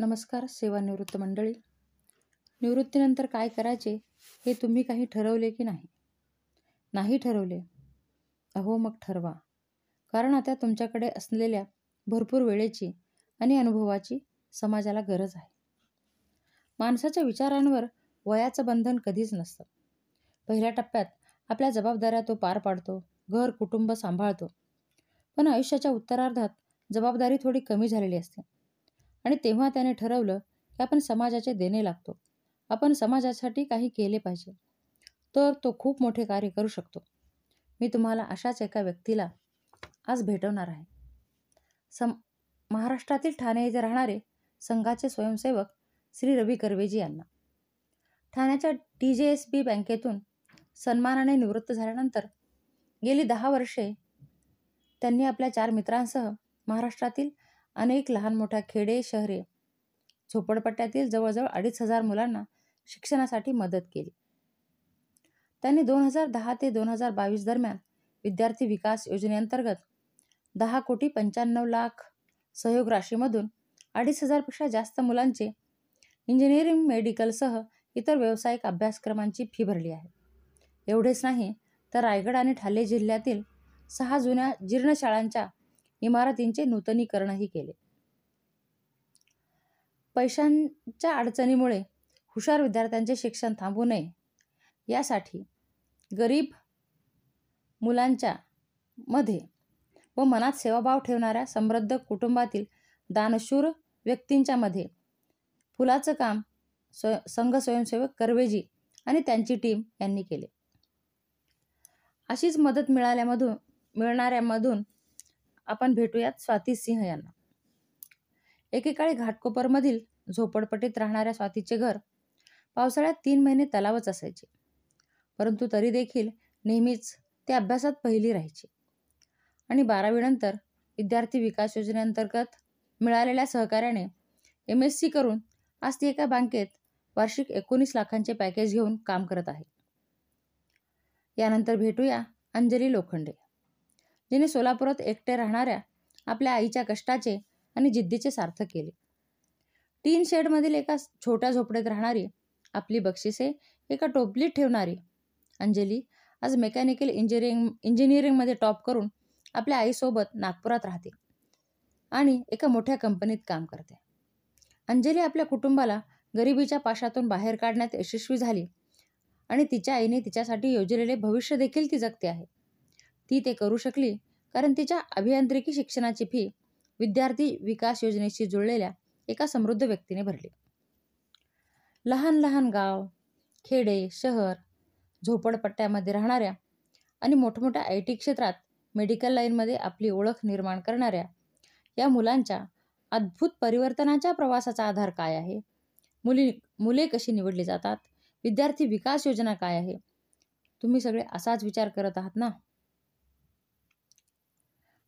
नमस्कार सेवानिवृत्त मंडळी. निवृत्तीनंतर काय करायचे हे तुम्ही काही ठरवले की नाही? नाही ठरवले? अहो मग ठरवा. कारण आता तुमच्याकडे असलेल्या भरपूर वेळेची आणि अनुभवाची समाजाला गरज आहे. माणसाच्या विचारांवर वयाचं बंधन कधीच नसतं. पहिल्या टप्प्यात आपल्या जबाबदाऱ्या तो पार पाडतो घर कुटुंब सांभाळतो. पण आयुष्याच्या उत्तरार्धात जबाबदारी थोडी कमी झालेली असते. आणि तेव्हा त्याने ठरवलं की आपण समाजाचे देणे लागतो. आपण समाजासाठी काही केले पाहिजे. तर तो खूप मोठे कार्य करू शकतो. मी तुम्हाला अशाच एका व्यक्तीला आज भेटवणार आहे. सम महाराष्ट्रातील ठाणे येथे राहणारे संघाचे स्वयंसेवक श्री रवी कर्वेजी यांना. ठाण्याच्या टी जे एस बी बँकेतून सन्मानाने निवृत्त झाल्यानंतर गेली दहा वर्षे त्यांनी आपल्या चार मित्रांसह महाराष्ट्रातील अनेक लहान मोठ्या खेडे शहरे झोपडपट्ट्यातील जवळजवळ अडीच हजार मुलांना शिक्षणासाठी मदत केली. त्यांनी दोन हजार दहा ते दोन हजार बावीस दरम्यान विद्यार्थी विकास योजनेअंतर्गत दहा कोटी पंच्याण्णव लाख सहयोग राशीमधून अडीच हजारपेक्षा जास्त मुलांचे इंजिनिअरिंग मेडिकलसह इतर व्यावसायिक अभ्यासक्रमांची फी भरली आहे. एवढेच नाही तर रायगड आणि ठाले जिल्ह्यातील सहा जुन्या जीर्ण शाळांच्या इमारतींचे नूतनीकरणही केले. पैशांच्या अडचणीमुळे हुशार विद्यार्थ्यांचे शिक्षण थांबू नये. यासाठी गरीब मुलांच्या मध्ये व मनात सेवाभाव ठेवणाऱ्या समृद्ध कुटुंबातील दानशूर व्यक्तींच्या मध्ये फुलाचं काम स्व संघ स्वयंसेवक कर्वेजी आणि त्यांची टीम यांनी केले. अशीच मदत मिळाल्यामधून मिळणाऱ्यामधून आपण भेटूयात स्वाती सिंह यांना. एकेकाळी घाटकोपरमधील झोपडपट्टीत राहणाऱ्या स्वातीचे घर पावसाळ्यात तीन महिने तलावच असायचे. परंतु तरी देखील नेहमीच ते अभ्यासात पहिली राहायची. आणि बारावीनंतर विद्यार्थी विकास योजनेअंतर्गत मिळालेल्या सहकार्याने एम एस सी करून आज ती एका बँकेत वार्षिक एकोणीस लाखांचे पॅकेज घेऊन काम करत आहे. यानंतर भेटूया अंजली लोखंडे. जिने सोलापुरात एकटे राहणाऱ्या आपल्या आईच्या कष्टाचे आणि जिद्दीचे सार्थक केले. टीन शेडमधील एका छोट्या झोपडीत राहणारी आपली बक्षिसे एका टोपलीत ठेवणारी अंजली आज मेकॅनिकल इंजिनिअरिंग इंजिनिअरिंगमध्ये टॉप करून आपल्या आईसोबत नागपुरात राहते आणि एका मोठ्या कंपनीत काम करते. अंजली आपल्या कुटुंबाला गरिबीच्या पाशातून बाहेर काढण्यात यशस्वी झाली आणि तिच्या आईने तिच्यासाठी योजलेले भविष्य देखील ती जगते आहे. ती ते करू शकली. कारण तिच्या अभियांत्रिकी शिक्षणाची फी विद्यार्थी विकास योजनेशी जुळलेल्या एका समृद्ध व्यक्तीने भरली. लहान लहान गाव खेडे शहर झोपडपट्ट्यामध्ये राहणाऱ्या आणि मोठमोठ्या आय टी क्षेत्रात मेडिकल लाईनमध्ये आपली ओळख निर्माण करणाऱ्या या मुलांच्या अद्भुत परिवर्तनाच्या प्रवासाचा आधार काय आहे? मुली मुले कशी निवडली जातात? विद्यार्थी विकास योजना काय आहे? तुम्ही सगळे असाच विचार करत आहात ना?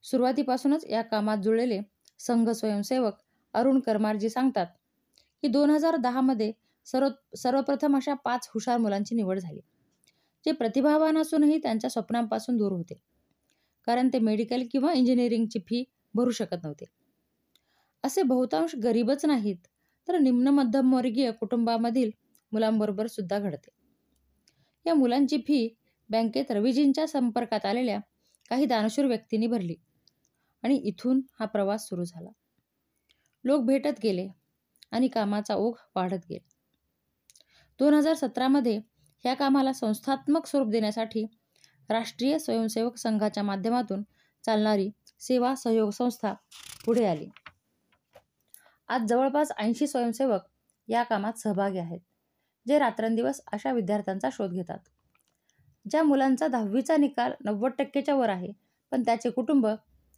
सुरुवातीपासूनच या कामात जुळलेले संघ स्वयंसेवक अरुण करमारजी सांगतात की दोन हजार दहामध्ये सर्व सर्वप्रथम अशा पाच हुशार मुलांची निवड झाली जे प्रतिभावान असूनही त्यांच्या स्वप्नांपासून दूर होते. कारण ते मेडिकल किंवा इंजिनिअरिंगची फी भरू शकत नव्हते. असे बहुतांश गरीबच नाहीत तर निम्न मध्यमवर्गीय कुटुंबामधील मुलांबरोबर सुद्धा घडते. या मुलांची फी बँकेत रविजींच्या संपर्कात आलेल्या काही दानशूर व्यक्तींनी भरली. आणि इथून हा प्रवास सुरू झाला. लोक भेटत गेले आणि कामाचा ओघ वाढत गेला. दोन हजार सतरामध्ये ह्या कामाला संस्थात्मक स्वरूप देण्यासाठी राष्ट्रीय स्वयंसेवक संघाच्या माध्यमातून चालणारी सेवा सहयोग संस्था पुढे आली. आज जवळपास ऐंशी स्वयंसेवक या कामात सहभागी आहेत जे रात्रंदिवस अशा विद्यार्थ्यांचा शोध घेतात. ज्या मुलांचा दहावीचा निकाल नव्वद टक्केच्या वर आहे पण त्याचे कुटुंब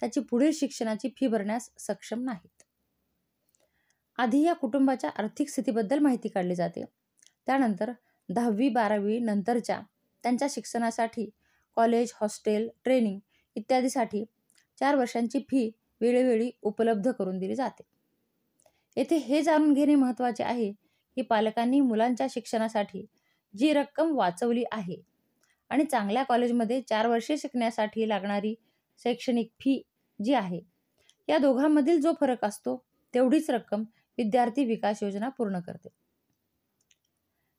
त्याची पुढील शिक्षणाची फी भरण्यास सक्षम नाहीत. आधी या कुटुंबाच्या आर्थिक स्थितीबद्दल माहिती काढली जाते. त्यानंतर दहावी बारावी नंतरच्या त्यांच्या शिक्षणासाठी कॉलेज हॉस्टेल ट्रेनिंग इत्यादीसाठी चार वर्षांची फी वेळोवेळी उपलब्ध करून दिली जाते. येथे हे जाणून घेणे महत्त्वाचे आहे की पालकांनी मुलांच्या शिक्षणासाठी जी रक्कम वाचवली आहे आणि चांगल्या कॉलेजमध्ये चार वर्षे शिकण्यासाठी लागणारी शैक्षणिक फी जी आहे. या दोघांमधील जो फरक असतो तेवढीच रक्कम विद्यार्थी विकास योजना पूर्ण करते.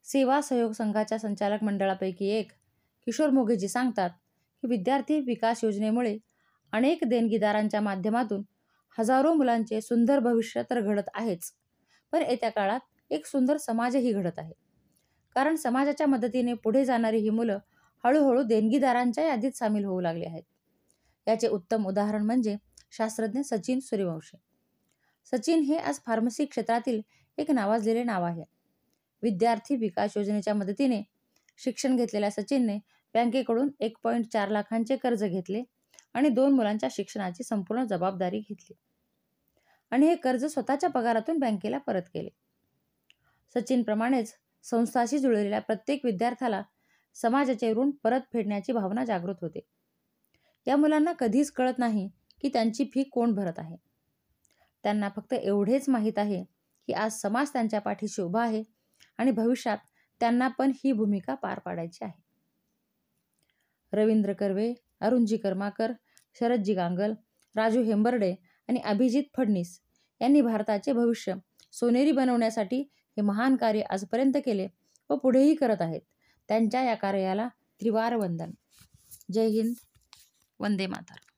सेवा सहयोग संघाच्या संचालक मंडळापैकी एक किशोर मोघेजी सांगतात की विद्यार्थी विकास योजनेमुळे अनेक देणगीदारांच्या माध्यमातून हजारो मुलांचे सुंदर भविष्य तर घडत आहेच पण येत्या काळात एक सुंदर समाजही घडत आहे. कारण समाजाच्या मदतीने पुढे जाणारी ही मुलं हळूहळू देणगीदारांच्या यादीत सामील होऊ लागली आहेत. याचे उत्तम उदाहरण म्हणजे शास्त्रज्ञ सचिन सूर्यवंशी. सचिन हे आज फार्मसी क्षेत्रातील एक नावाजलेले नाव आहे. विद्यार्थी विकास योजनेच्या मदतीने शिक्षण घेतलेल्या सचिनने बँकेकडून एक पॉईंट चार लाखांचे कर्ज घेतले आणि दोन मुलांच्या शिक्षणाची संपूर्ण जबाबदारी घेतली. आणि हे कर्ज स्वतःच्या पगारातून बँकेला परत केले. सचिनप्रमाणेच संस्थाशी जुळलेल्या प्रत्येक विद्यार्थ्याला समाजाचे ऋण परत फेडण्याची भावना जागृत होते. या मुलांना कधीच कळत नाही की त्यांची फी कोण भरत आहे. त्यांना फक्त एवढेच माहीत आहे की आज समाज त्यांच्या पाठीशी उभा आहे आणि भविष्यात त्यांना पण ही भूमिका पार पाडायची आहे. रवींद्र कर्वे अरुणजी कर्माकर शरदजी गांगल राजू हेंबर्डे आणि अभिजित फडणीस यांनी भारताचे भविष्य सोनेरी बनवण्यासाठी हे महान कार्य आजपर्यंत केले व पुढेही करत आहेत. त्यांच्या या कार्याला त्रिवार वंदन. जय हिंद. ಒಂದೇ ಮಾತಾಡ್ತಾರೆ